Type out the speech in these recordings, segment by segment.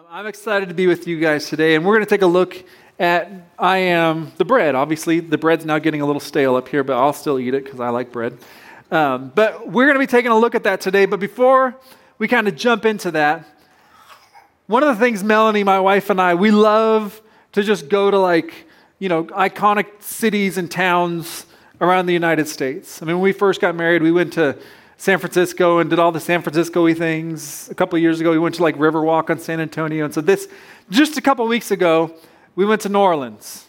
Um, I'm excited to be with you guys today, and we're going to take a look at I am the bread. Obviously, the bread's now getting a little stale up here, but I'll still eat it because I like bread. Um, but we're going to be taking a look at that today. But before we kind of jump into that, one of the things Melanie, my wife, and I, we love to just go to like, you know, iconic cities and towns around the United States. I mean, when we first got married, we went to San Francisco and did all the San Francisco things. A couple years ago, we went to like Riverwalk on San Antonio. And so, this, just a couple weeks ago, we went to New Orleans.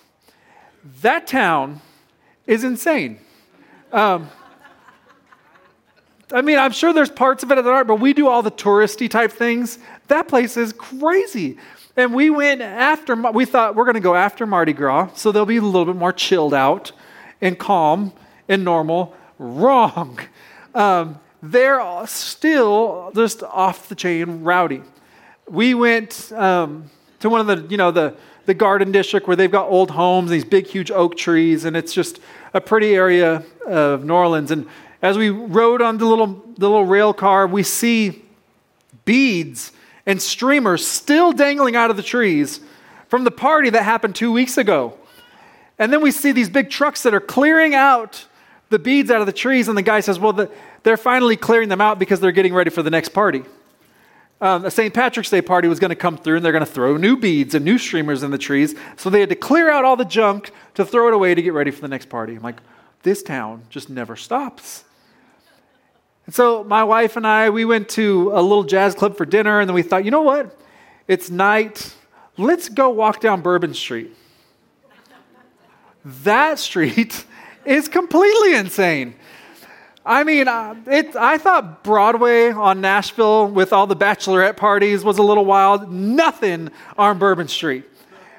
That town is insane. Um, I mean, I'm sure there's parts of it that aren't, but we do all the touristy type things. That place is crazy. And we went after, we thought we're going to go after Mardi Gras, so they'll be a little bit more chilled out and calm and normal. Wrong. Um, they're still just off the chain rowdy. We went um, to one of the, you know, the, the garden district where they've got old homes, these big, huge oak trees, and it's just a pretty area of New Orleans. And as we rode on the little, the little rail car, we see beads and streamers still dangling out of the trees from the party that happened two weeks ago. And then we see these big trucks that are clearing out the beads out of the trees, and the guy says, Well, the, they're finally clearing them out because they're getting ready for the next party. Um, a St. Patrick's Day party was going to come through, and they're going to throw new beads and new streamers in the trees. So they had to clear out all the junk to throw it away to get ready for the next party. I'm like, this town just never stops. And so my wife and I, we went to a little jazz club for dinner, and then we thought, you know what? It's night. Let's go walk down Bourbon Street. That street is completely insane. I mean, uh, it, I thought Broadway on Nashville with all the bachelorette parties was a little wild. Nothing on Bourbon Street.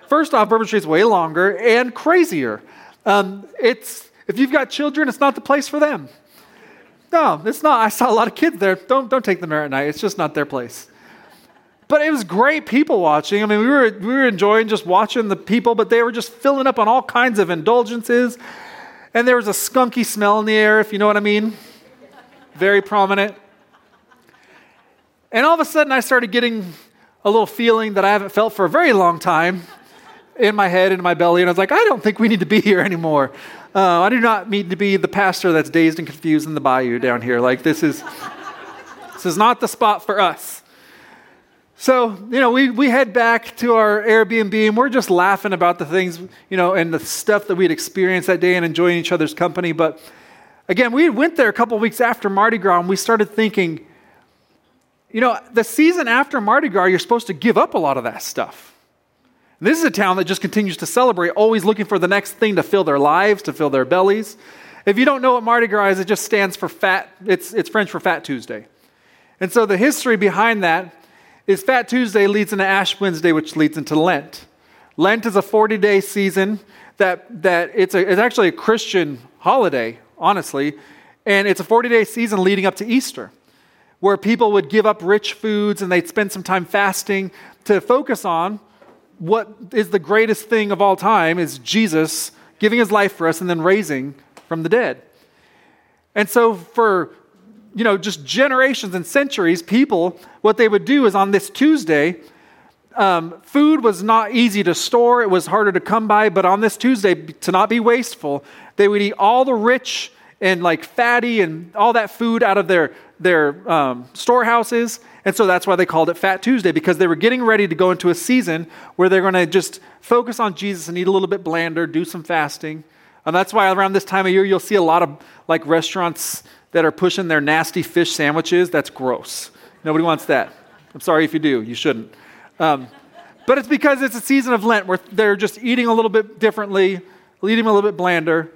First off, Bourbon Street's way longer and crazier. Um, it's if you've got children, it's not the place for them. No, it's not. I saw a lot of kids there. Don't don't take them there at night. It's just not their place. But it was great people watching. I mean, we were we were enjoying just watching the people, but they were just filling up on all kinds of indulgences and there was a skunky smell in the air, if you know what I mean. Very prominent. And all of a sudden, I started getting a little feeling that I haven't felt for a very long time in my head in my belly. And I was like, I don't think we need to be here anymore. Uh, I do not need to be the pastor that's dazed and confused in the bayou down here. Like, this is, this is not the spot for us. So, you know, we, we head back to our Airbnb and we're just laughing about the things, you know, and the stuff that we'd experienced that day and enjoying each other's company. But again, we went there a couple weeks after Mardi Gras and we started thinking, you know, the season after Mardi Gras, you're supposed to give up a lot of that stuff. And this is a town that just continues to celebrate, always looking for the next thing to fill their lives, to fill their bellies. If you don't know what Mardi Gras is, it just stands for fat, it's, it's French for Fat Tuesday. And so the history behind that is Fat Tuesday leads into Ash Wednesday, which leads into Lent. Lent is a 40 day season that, that it's, a, it's actually a Christian holiday, honestly, and it's a 40 day season leading up to Easter where people would give up rich foods and they'd spend some time fasting to focus on what is the greatest thing of all time is Jesus giving his life for us and then raising from the dead. And so for you know, just generations and centuries, people, what they would do is on this Tuesday, um, food was not easy to store, it was harder to come by, but on this Tuesday, to not be wasteful, they would eat all the rich and like fatty and all that food out of their, their um, storehouses. And so that's why they called it Fat Tuesday, because they were getting ready to go into a season where they're going to just focus on Jesus and eat a little bit blander, do some fasting. And that's why around this time of year, you'll see a lot of like restaurants that are pushing their nasty fish sandwiches, that's gross. Nobody wants that. I'm sorry if you do, you shouldn't. Um, but it's because it's a season of Lent where they're just eating a little bit differently, eating a little bit blander.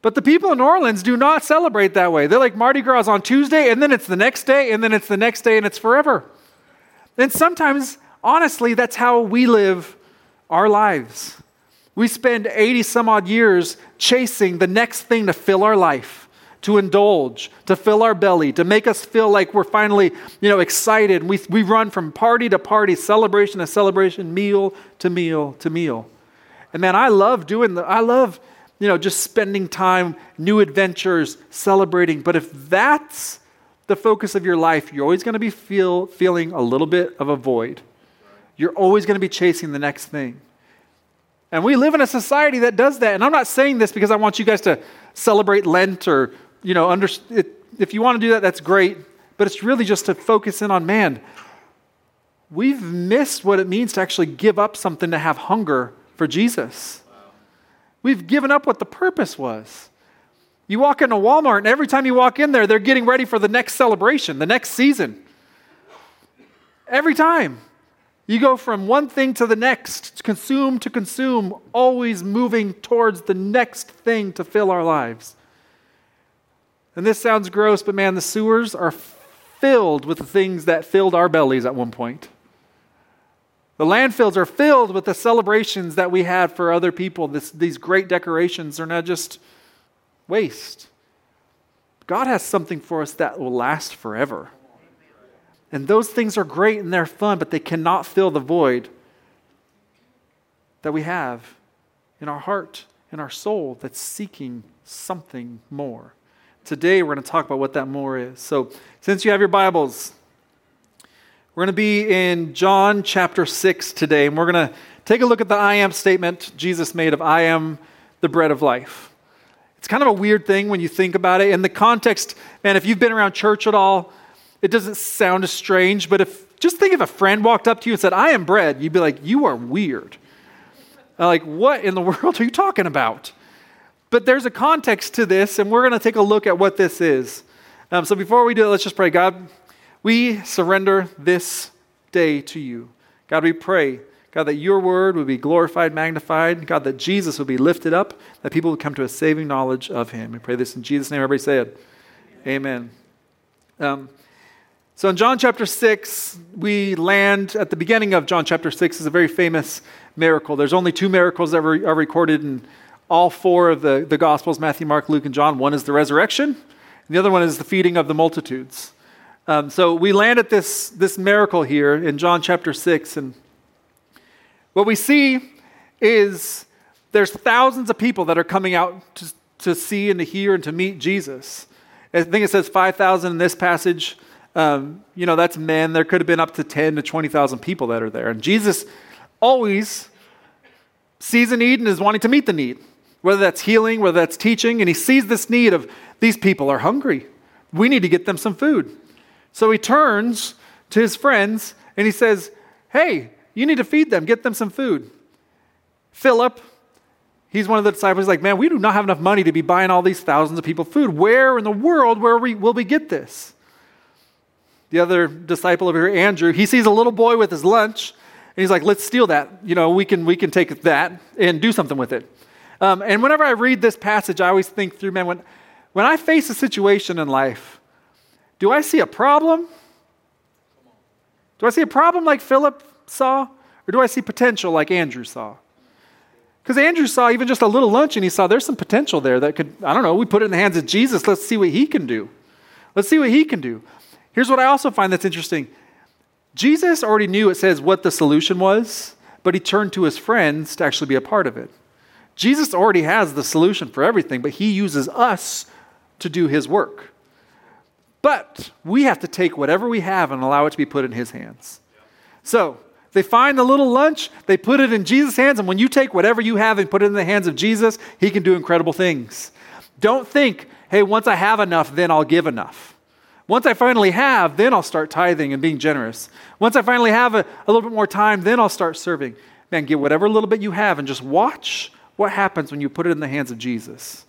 But the people in New Orleans do not celebrate that way. They're like Mardi Gras on Tuesday, and then it's the next day, and then it's the next day, and it's forever. And sometimes, honestly, that's how we live our lives. We spend 80 some odd years chasing the next thing to fill our life, to indulge, to fill our belly, to make us feel like we're finally, you know, excited. We, we run from party to party, celebration to celebration, meal to meal to meal. And man, I love doing the, I love, you know, just spending time, new adventures, celebrating. But if that's the focus of your life, you're always going to be feel, feeling a little bit of a void. You're always going to be chasing the next thing. And we live in a society that does that. And I'm not saying this because I want you guys to celebrate Lent or, you know, under, it, if you want to do that, that's great. But it's really just to focus in on man. We've missed what it means to actually give up something to have hunger for Jesus. We've given up what the purpose was. You walk into Walmart, and every time you walk in there, they're getting ready for the next celebration, the next season. Every time. You go from one thing to the next, consume to consume, always moving towards the next thing to fill our lives. And this sounds gross, but man, the sewers are filled with the things that filled our bellies at one point. The landfills are filled with the celebrations that we had for other people. This, these great decorations are not just waste. God has something for us that will last forever. And those things are great and they're fun, but they cannot fill the void that we have in our heart, in our soul, that's seeking something more. Today, we're going to talk about what that more is. So, since you have your Bibles, we're going to be in John chapter 6 today, and we're going to take a look at the I am statement Jesus made of I am the bread of life. It's kind of a weird thing when you think about it. In the context, man, if you've been around church at all, it doesn't sound strange, but if just think if a friend walked up to you and said, I am bread, you'd be like, You are weird. I'm Like, what in the world are you talking about? But there's a context to this, and we're going to take a look at what this is. Um, so before we do it, let's just pray. God, we surrender this day to you. God, we pray, God, that your word would be glorified, magnified. God, that Jesus would be lifted up, that people would come to a saving knowledge of him. We pray this in Jesus' name. Everybody say it. Amen. Um, so in John chapter 6, we land at the beginning of John chapter 6 is a very famous miracle. There's only two miracles that are recorded in all four of the, the Gospels Matthew, Mark, Luke, and John. One is the resurrection, and the other one is the feeding of the multitudes. Um, so we land at this, this miracle here in John chapter 6, and what we see is there's thousands of people that are coming out to, to see and to hear and to meet Jesus. I think it says 5,000 in this passage. Um, you know, that's men. There could have been up to 10 to 20,000 people that are there. And Jesus always sees a need and is wanting to meet the need, whether that's healing, whether that's teaching. And he sees this need of these people are hungry. We need to get them some food. So he turns to his friends and he says, Hey, you need to feed them, get them some food. Philip, he's one of the disciples, like, Man, we do not have enough money to be buying all these thousands of people food. Where in the world where we, will we get this? The other disciple over here, Andrew, he sees a little boy with his lunch, and he's like, let's steal that. You know, we can, we can take that and do something with it. Um, and whenever I read this passage, I always think through, man, when, when I face a situation in life, do I see a problem? Do I see a problem like Philip saw? Or do I see potential like Andrew saw? Because Andrew saw even just a little lunch and he saw there's some potential there that could, I don't know, we put it in the hands of Jesus. Let's see what he can do. Let's see what he can do. Here's what I also find that's interesting Jesus already knew, it says, what the solution was, but he turned to his friends to actually be a part of it. Jesus already has the solution for everything, but he uses us to do his work. But we have to take whatever we have and allow it to be put in his hands. So, they find the little lunch, they put it in Jesus' hands, and when you take whatever you have and put it in the hands of Jesus, he can do incredible things. Don't think, hey, once I have enough, then I'll give enough. Once I finally have, then I'll start tithing and being generous. Once I finally have a, a little bit more time, then I'll start serving. Man, get whatever little bit you have and just watch what happens when you put it in the hands of Jesus.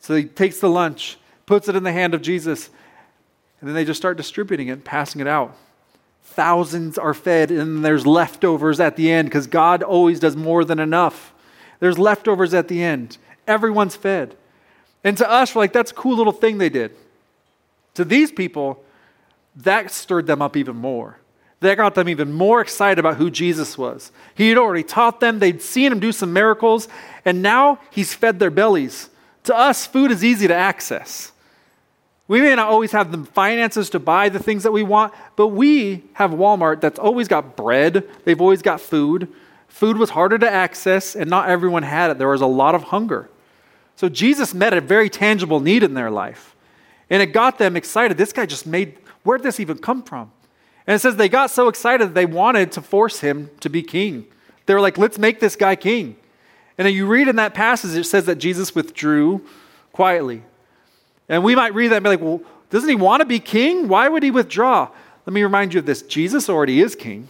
So he takes the lunch, puts it in the hand of Jesus, and then they just start distributing it, passing it out. Thousands are fed, and there's leftovers at the end because God always does more than enough. There's leftovers at the end. Everyone's fed. And to us, we're like, that's a cool little thing they did. To these people, that stirred them up even more. That got them even more excited about who Jesus was. He had already taught them, they'd seen him do some miracles, and now he's fed their bellies. To us, food is easy to access. We may not always have the finances to buy the things that we want, but we have Walmart that's always got bread, they've always got food. Food was harder to access, and not everyone had it. There was a lot of hunger. So Jesus met a very tangible need in their life. And it got them excited. This guy just made, where'd this even come from? And it says they got so excited that they wanted to force him to be king. They were like, let's make this guy king. And then you read in that passage, it says that Jesus withdrew quietly. And we might read that and be like, well, doesn't he want to be king? Why would he withdraw? Let me remind you of this Jesus already is king.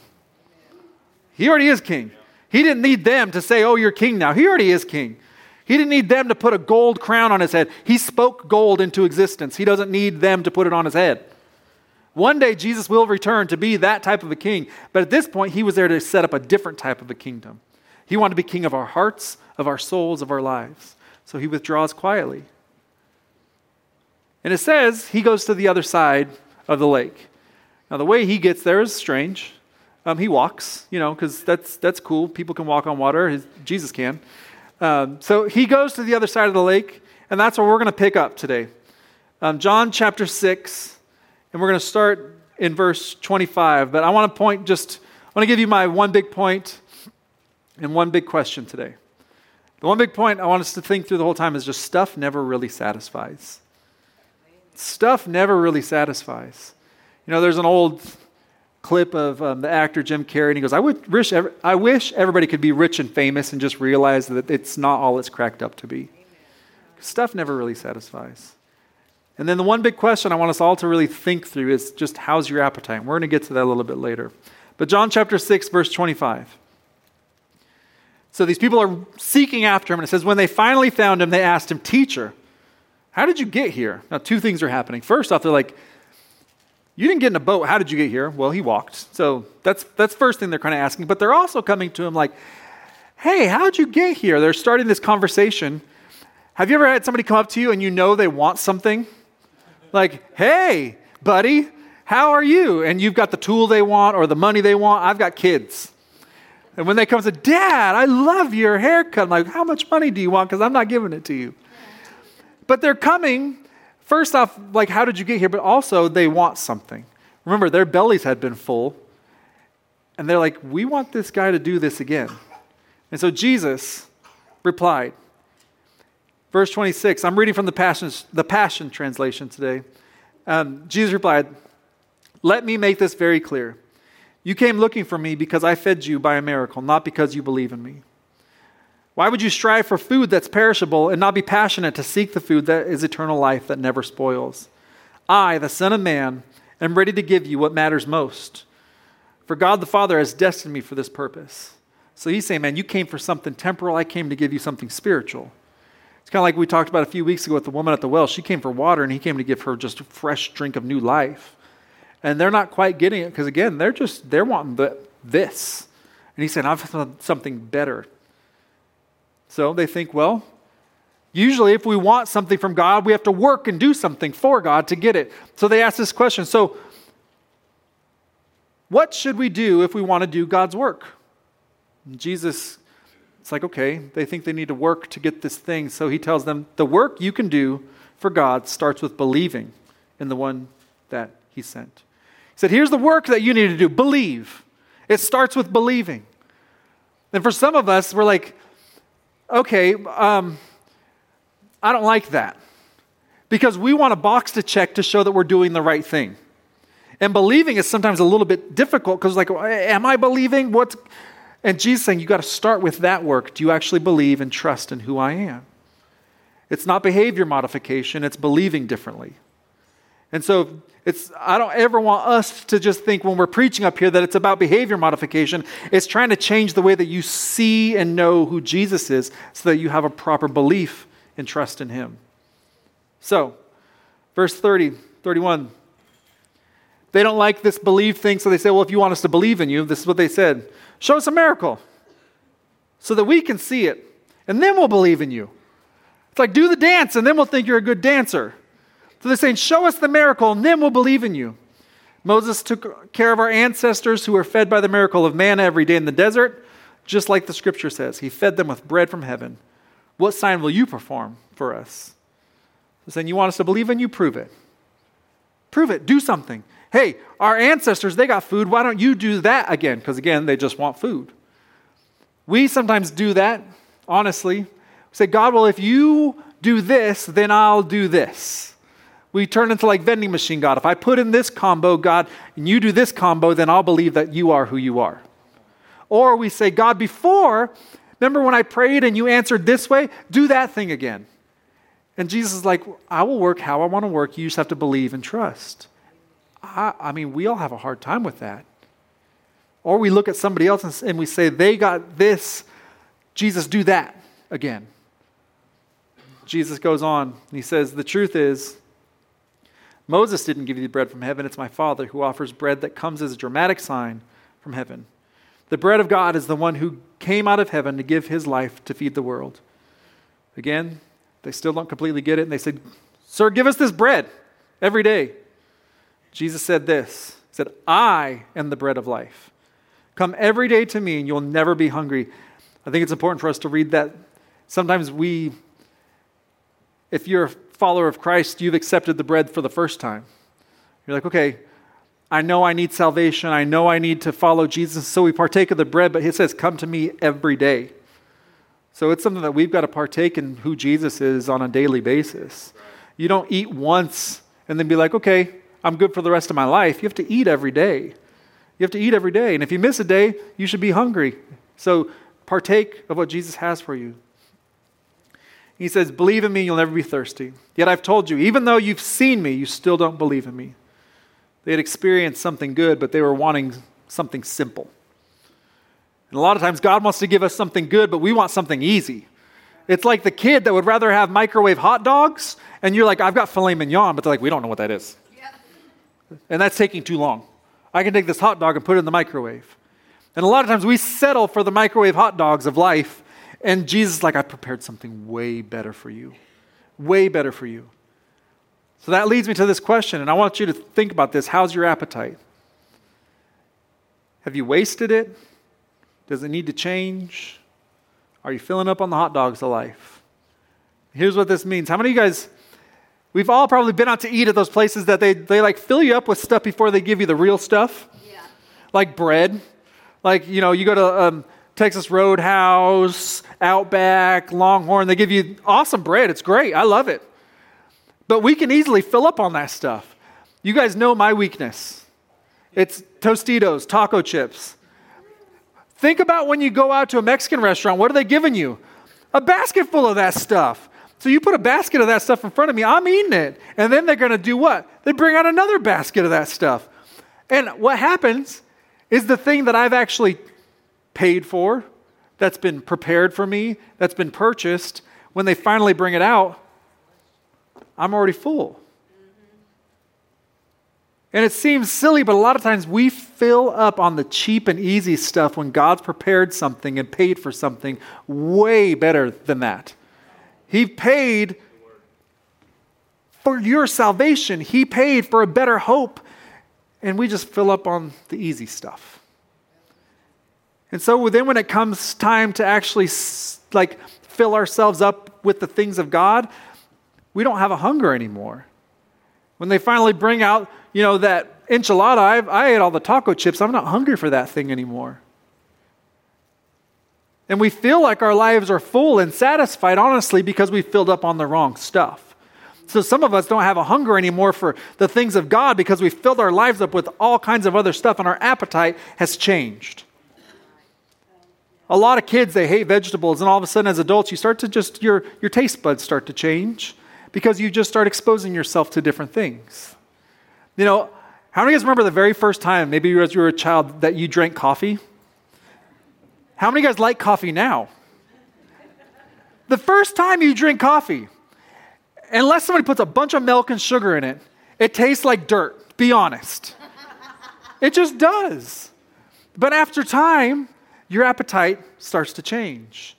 He already is king. He didn't need them to say, oh, you're king now. He already is king. He didn't need them to put a gold crown on his head. He spoke gold into existence. He doesn't need them to put it on his head. One day, Jesus will return to be that type of a king. But at this point, he was there to set up a different type of a kingdom. He wanted to be king of our hearts, of our souls, of our lives. So he withdraws quietly. And it says he goes to the other side of the lake. Now, the way he gets there is strange. Um, he walks, you know, because that's, that's cool. People can walk on water, His, Jesus can. Um, so he goes to the other side of the lake, and that's where we're going to pick up today. Um, John chapter 6, and we're going to start in verse 25. But I want to point just, I want to give you my one big point and one big question today. The one big point I want us to think through the whole time is just stuff never really satisfies. Stuff never really satisfies. You know, there's an old clip of um, the actor Jim Carrey, and he goes, I, would wish I wish everybody could be rich and famous and just realize that it's not all it's cracked up to be. Stuff never really satisfies. And then the one big question I want us all to really think through is just how's your appetite? And We're going to get to that a little bit later. But John chapter 6, verse 25. So these people are seeking after him, and it says, When they finally found him, they asked him, Teacher, how did you get here? Now, two things are happening. First off, they're like, you didn't get in a boat. How did you get here? Well, he walked. So that's that's first thing they're kind of asking. But they're also coming to him like, "Hey, how'd you get here?" They're starting this conversation. Have you ever had somebody come up to you and you know they want something? Like, "Hey, buddy, how are you?" And you've got the tool they want or the money they want. I've got kids. And when they come say, Dad, I love your haircut, I'm like, how much money do you want? Because I'm not giving it to you. But they're coming First off, like, how did you get here? But also, they want something. Remember, their bellies had been full. And they're like, we want this guy to do this again. And so Jesus replied. Verse 26, I'm reading from the Passion, the Passion translation today. Um, Jesus replied, Let me make this very clear. You came looking for me because I fed you by a miracle, not because you believe in me. Why would you strive for food that's perishable and not be passionate to seek the food that is eternal life that never spoils? I, the Son of Man, am ready to give you what matters most. For God the Father has destined me for this purpose. So he's saying, man, you came for something temporal. I came to give you something spiritual. It's kind of like we talked about a few weeks ago with the woman at the well. She came for water, and he came to give her just a fresh drink of new life. And they're not quite getting it because, again, they're just, they're wanting the, this. And he's saying, I've something better so they think, well, usually if we want something from God, we have to work and do something for God to get it. So they ask this question So, what should we do if we want to do God's work? And Jesus, it's like, okay, they think they need to work to get this thing. So he tells them, the work you can do for God starts with believing in the one that he sent. He said, here's the work that you need to do believe. It starts with believing. And for some of us, we're like, okay, um, I don't like that. Because we want a box to check to show that we're doing the right thing. And believing is sometimes a little bit difficult because, like, am I believing? What? And Jesus saying, you got to start with that work. Do you actually believe and trust in who I am? It's not behavior modification, it's believing differently. And so it's I don't ever want us to just think when we're preaching up here that it's about behavior modification. It's trying to change the way that you see and know who Jesus is so that you have a proper belief and trust in him. So, verse 30, 31. They don't like this believe thing, so they say, Well, if you want us to believe in you, this is what they said show us a miracle so that we can see it, and then we'll believe in you. It's like, do the dance, and then we'll think you're a good dancer. So they're saying, Show us the miracle, and then we'll believe in you. Moses took care of our ancestors who were fed by the miracle of manna every day in the desert, just like the scripture says. He fed them with bread from heaven. What sign will you perform for us? They're saying, You want us to believe in you? Prove it. Prove it. Do something. Hey, our ancestors, they got food. Why don't you do that again? Because again, they just want food. We sometimes do that, honestly. We say, God, well, if you do this, then I'll do this. We turn into like vending machine God. If I put in this combo, God, and you do this combo, then I'll believe that you are who you are. Or we say, God, before, remember when I prayed and you answered this way? Do that thing again. And Jesus is like, I will work how I want to work. You just have to believe and trust. I, I mean, we all have a hard time with that. Or we look at somebody else and we say, they got this. Jesus, do that again. Jesus goes on and he says, The truth is, Moses didn't give you the bread from heaven. It's my Father who offers bread that comes as a dramatic sign from heaven. The bread of God is the one who came out of heaven to give his life to feed the world. Again, they still don't completely get it. And they said, Sir, give us this bread every day. Jesus said this He said, I am the bread of life. Come every day to me, and you'll never be hungry. I think it's important for us to read that. Sometimes we, if you're follower of Christ, you've accepted the bread for the first time. You're like, okay, I know I need salvation. I know I need to follow Jesus. So we partake of the bread, but he says, come to me every day. So it's something that we've got to partake in who Jesus is on a daily basis. You don't eat once and then be like, okay, I'm good for the rest of my life. You have to eat every day. You have to eat every day. And if you miss a day, you should be hungry. So partake of what Jesus has for you. He says, Believe in me, you'll never be thirsty. Yet I've told you, even though you've seen me, you still don't believe in me. They had experienced something good, but they were wanting something simple. And a lot of times, God wants to give us something good, but we want something easy. It's like the kid that would rather have microwave hot dogs, and you're like, I've got filet mignon, but they're like, we don't know what that is. And that's taking too long. I can take this hot dog and put it in the microwave. And a lot of times we settle for the microwave hot dogs of life, and Jesus is like, I prepared something way better for you. Way better for you. So that leads me to this question, and I want you to think about this. How's your appetite? Have you wasted it? Does it need to change? Are you filling up on the hot dogs of life? Here's what this means. How many of you guys, we've all probably been out to eat at those places that they, they like fill you up with stuff before they give you the real stuff? Yeah. Like bread. Like, you know, you go to um, Texas Roadhouse, Outback, Longhorn, they give you awesome bread. It's great. I love it. But we can easily fill up on that stuff. You guys know my weakness. It's Tostitos, taco chips. Think about when you go out to a Mexican restaurant, what are they giving you? A basket full of that stuff. So you put a basket of that stuff in front of me, I'm eating it. And then they're going to do what? They bring out another basket of that stuff. And what happens is the thing that I've actually paid for, that's been prepared for me, that's been purchased, when they finally bring it out, I'm already full. And it seems silly, but a lot of times we fill up on the cheap and easy stuff when God's prepared something and paid for something way better than that. He paid for your salvation, He paid for a better hope, and we just fill up on the easy stuff. And so then when it comes time to actually like fill ourselves up with the things of God, we don't have a hunger anymore. When they finally bring out, you know, that enchilada, I've, I ate all the taco chips. I'm not hungry for that thing anymore. And we feel like our lives are full and satisfied, honestly, because we filled up on the wrong stuff. So some of us don't have a hunger anymore for the things of God because we filled our lives up with all kinds of other stuff and our appetite has changed. A lot of kids, they hate vegetables, and all of a sudden, as adults, you start to just, your, your taste buds start to change because you just start exposing yourself to different things. You know, how many of you guys remember the very first time, maybe as you were a child, that you drank coffee? How many of you guys like coffee now? The first time you drink coffee, unless somebody puts a bunch of milk and sugar in it, it tastes like dirt, be honest. It just does. But after time, your appetite starts to change.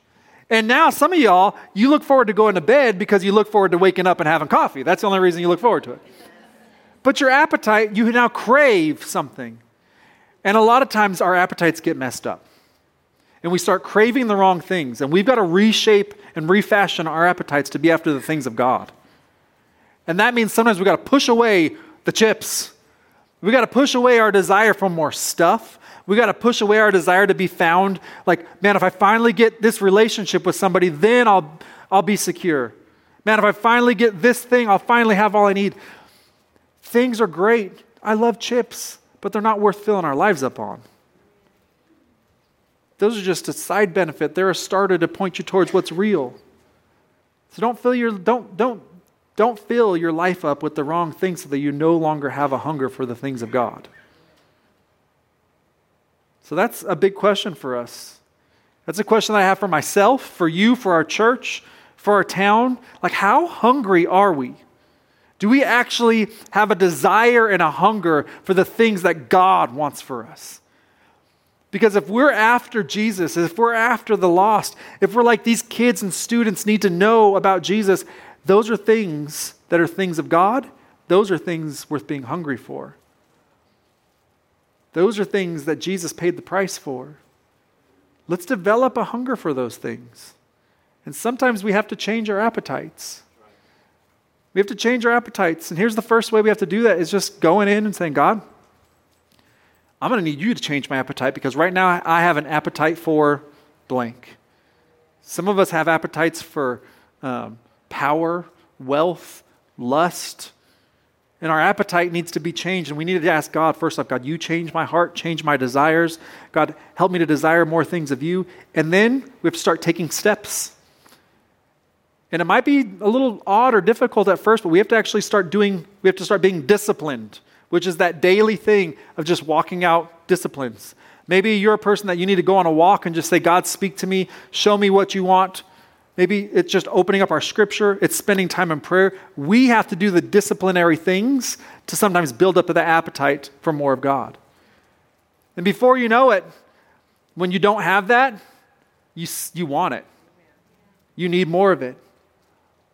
And now some of y'all, you look forward to going to bed because you look forward to waking up and having coffee. That's the only reason you look forward to it. But your appetite, you now crave something. And a lot of times our appetites get messed up. And we start craving the wrong things. And we've got to reshape and refashion our appetites to be after the things of God. And that means sometimes we've got to push away the chips. We've got to push away our desire for more stuff. We got to push away our desire to be found. Like, man, if I finally get this relationship with somebody, then I'll, I'll be secure. Man, if I finally get this thing, I'll finally have all I need. Things are great. I love chips, but they're not worth filling our lives up on. Those are just a side benefit. They're a starter to point you towards what's real. So don't fill your don't don't don't fill your life up with the wrong things so that you no longer have a hunger for the things of God. So that's a big question for us. That's a question that I have for myself, for you, for our church, for our town. Like, how hungry are we? Do we actually have a desire and a hunger for the things that God wants for us? Because if we're after Jesus, if we're after the lost, if we're like these kids and students need to know about Jesus, those are things that are things of God. Those are things worth being hungry for. Those are things that Jesus paid the price for. Let's develop a hunger for those things. And sometimes we have to change our appetites. We have to change our appetites. And here's the first way we have to do that is just going in and saying, God, I'm going to need you to change my appetite because right now I have an appetite for blank. Some of us have appetites for um, power, wealth, lust, and our appetite needs to be changed. And we need to ask God first off, God, you change my heart, change my desires. God, help me to desire more things of you. And then we have to start taking steps. And it might be a little odd or difficult at first, but we have to actually start doing, we have to start being disciplined, which is that daily thing of just walking out disciplines. Maybe you're a person that you need to go on a walk and just say, God, speak to me, show me what you want. Maybe it's just opening up our scripture, it's spending time in prayer. We have to do the disciplinary things to sometimes build up the appetite for more of God. And before you know it, when you don't have that, you, you want it. You need more of it.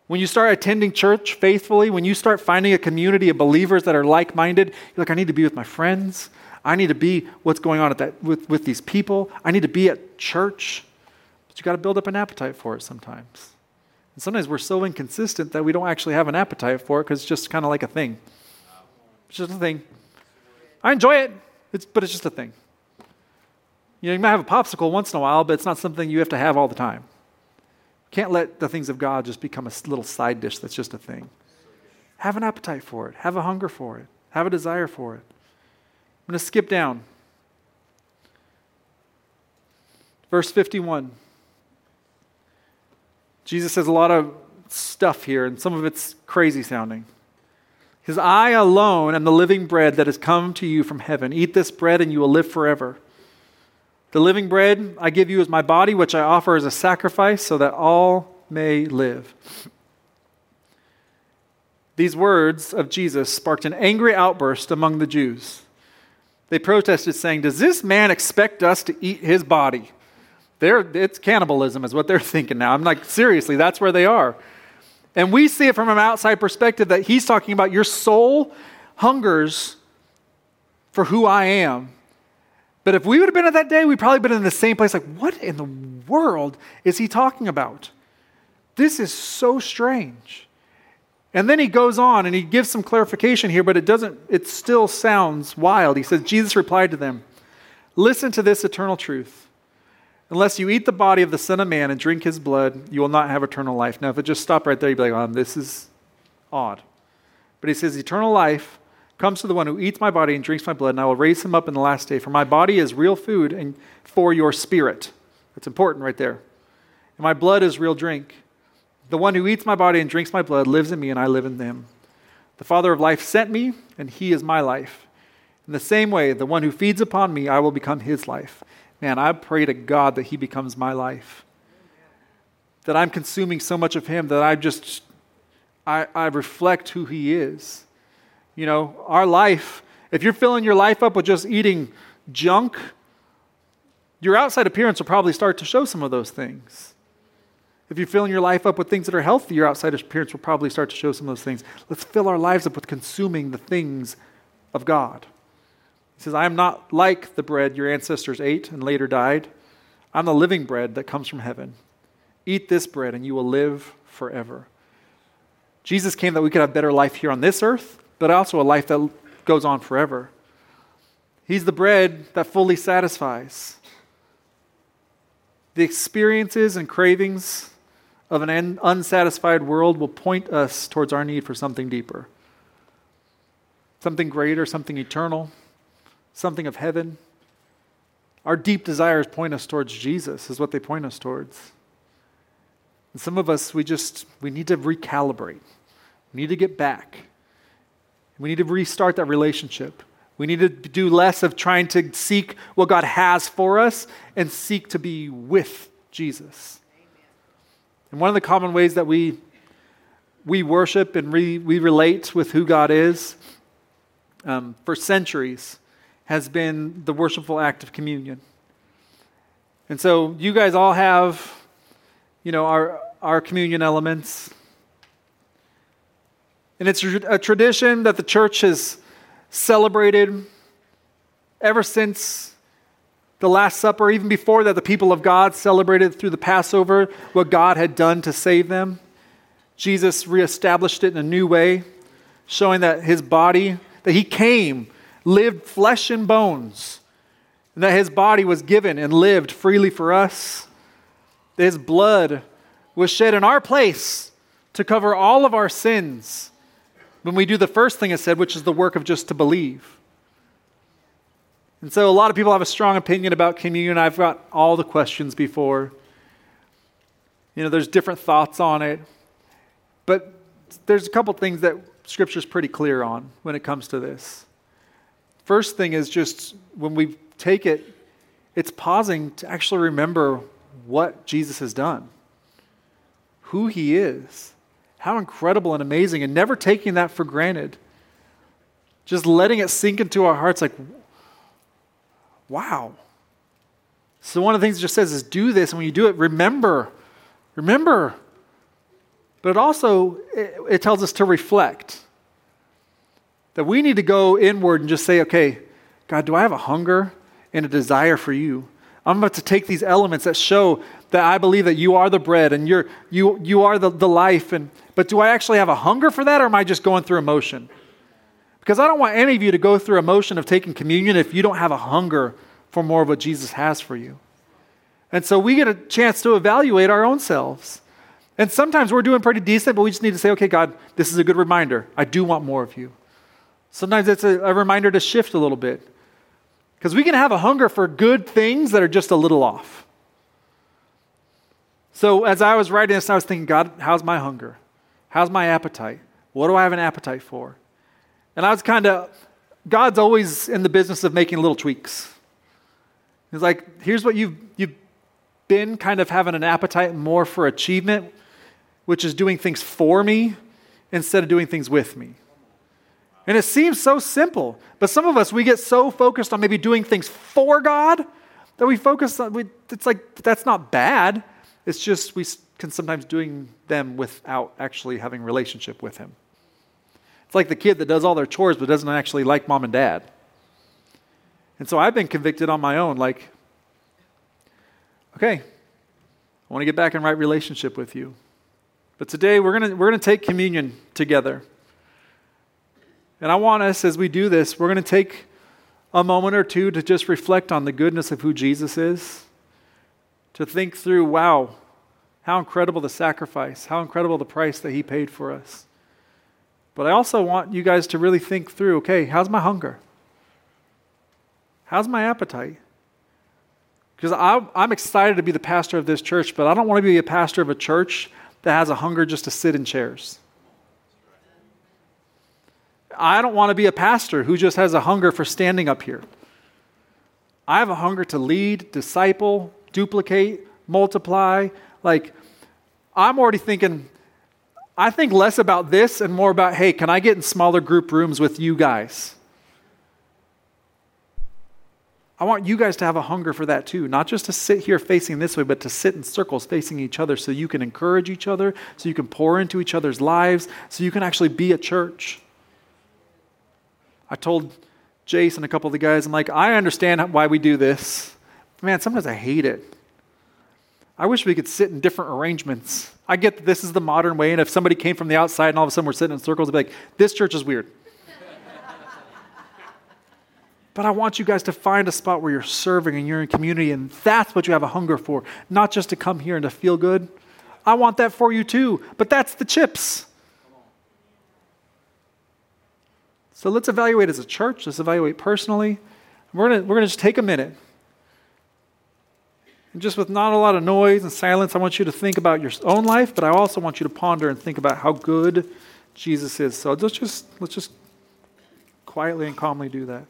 When you start attending church faithfully, when you start finding a community of believers that are like minded, you're like, I need to be with my friends. I need to be what's going on at that, with, with these people. I need to be at church. But you got to build up an appetite for it sometimes. And sometimes we're so inconsistent that we don't actually have an appetite for it because it's just kind of like a thing. It's just a thing. I enjoy it, it's, but it's just a thing. You, know, you might have a popsicle once in a while, but it's not something you have to have all the time. Can't let the things of God just become a little side dish that's just a thing. Have an appetite for it, have a hunger for it, have a desire for it. I'm going to skip down. Verse 51. Jesus says a lot of stuff here, and some of it's crazy sounding. His I alone am the living bread that has come to you from heaven. Eat this bread, and you will live forever. The living bread I give you is my body, which I offer as a sacrifice so that all may live. These words of Jesus sparked an angry outburst among the Jews. They protested, saying, Does this man expect us to eat his body? They're, it's cannibalism, is what they're thinking now. I'm like, seriously, that's where they are. And we see it from an outside perspective that he's talking about your soul hungers for who I am. But if we would have been at that day, we'd probably been in the same place like, what in the world is he talking about? This is so strange. And then he goes on and he gives some clarification here, but it doesn't, it still sounds wild. He says, Jesus replied to them, Listen to this eternal truth. Unless you eat the body of the Son of Man and drink his blood, you will not have eternal life. Now, if it just stopped right there, you'd be like, oh, this is odd. But he says, Eternal life comes to the one who eats my body and drinks my blood, and I will raise him up in the last day. For my body is real food and for your spirit. That's important right there. And my blood is real drink. The one who eats my body and drinks my blood lives in me, and I live in them. The Father of life sent me, and he is my life. In the same way, the one who feeds upon me, I will become his life man, I pray to God that He becomes my life. That I'm consuming so much of Him that I just, I, I reflect who He is. You know, our life, if you're filling your life up with just eating junk, your outside appearance will probably start to show some of those things. If you're filling your life up with things that are healthy, your outside appearance will probably start to show some of those things. Let's fill our lives up with consuming the things of God. He says, I am not like the bread your ancestors ate and later died. I'm the living bread that comes from heaven. Eat this bread and you will live forever. Jesus came that we could have better life here on this earth, but also a life that goes on forever. He's the bread that fully satisfies. The experiences and cravings of an unsatisfied world will point us towards our need for something deeper. something greater, something eternal, something of heaven. Our deep desires point us towards Jesus, is what they point us towards. And some of us, we just, we need to recalibrate. We need to get back. We need to restart that relationship. We need to do less of trying to seek what God has for us and seek to be with Jesus. And one of the common ways that we, we worship and re, we relate with who God is um, for centuries has been the worshipful act of communion. And so you guys all have, you know, our, our communion elements. And it's a tradition that the church has celebrated ever since the Last Supper, even before that, the people of God celebrated through the Passover what God had done to save them. Jesus reestablished it in a new way, showing that his body, that he came, lived flesh and bones, and that his body was given and lived freely for us. His blood was shed in our place to cover all of our sins when we do the first thing it said, which is the work of just to believe. And so a lot of people have a strong opinion about communion. I've got all the questions before. You know, there's different thoughts on it. But there's a couple things that Scripture's pretty clear on when it comes to this. First thing is just when we take it, it's pausing to actually remember what Jesus has done, who he is, how incredible and amazing, and never taking that for granted. Just letting it sink into our hearts like, wow. So, one of the things it just says is do this, and when you do it, remember. Remember. But it also it, it tells us to reflect. That we need to go inward and just say, okay, God, do I have a hunger and a desire for you? I'm about to take these elements that show that I believe that you are the bread and you're, you, you are the, the life. And, but do I actually have a hunger for that or am I just going through emotion? Because I don't want any of you to go through emotion of taking communion if you don't have a hunger for more of what Jesus has for you. And so we get a chance to evaluate our own selves. And sometimes we're doing pretty decent, but we just need to say, okay, God, this is a good reminder. I do want more of you. Sometimes it's a, a reminder to shift a little bit. Because we can have a hunger for good things that are just a little off. So as I was writing this, I was thinking, God, how's my hunger? How's my appetite? What do I have an appetite for? And I was kind of, God's always in the business of making little tweaks. He's like, here's what you've, you've been kind of having an appetite more for achievement, which is doing things for me instead of doing things with me. And it seems so simple, but some of us, we get so focused on maybe doing things for God that we focus on, we, it's like, that's not bad. It's just we can sometimes doing them without actually having relationship with Him. It's like the kid that does all their chores but doesn't actually like mom and dad. And so I've been convicted on my own like, okay, I want to get back in right relationship with you. But today we're going to, we're going to take communion together. And I want us, as we do this, we're going to take a moment or two to just reflect on the goodness of who Jesus is, to think through, wow, how incredible the sacrifice, how incredible the price that he paid for us. But I also want you guys to really think through okay, how's my hunger? How's my appetite? Because I'm excited to be the pastor of this church, but I don't want to be a pastor of a church that has a hunger just to sit in chairs. I don't want to be a pastor who just has a hunger for standing up here. I have a hunger to lead, disciple, duplicate, multiply. Like, I'm already thinking, I think less about this and more about, hey, can I get in smaller group rooms with you guys? I want you guys to have a hunger for that too, not just to sit here facing this way, but to sit in circles facing each other so you can encourage each other, so you can pour into each other's lives, so you can actually be a church. I told Jason, a couple of the guys, I'm like, I understand why we do this. Man, sometimes I hate it. I wish we could sit in different arrangements. I get that this is the modern way, and if somebody came from the outside and all of a sudden we're sitting in circles, they'd be like, this church is weird. but I want you guys to find a spot where you're serving and you're in community, and that's what you have a hunger for, not just to come here and to feel good. I want that for you too, but that's the chips. So let's evaluate as a church, let's evaluate personally. We're going we're to just take a minute. And just with not a lot of noise and silence, I want you to think about your own life, but I also want you to ponder and think about how good Jesus is. So let's just let's just quietly and calmly do that.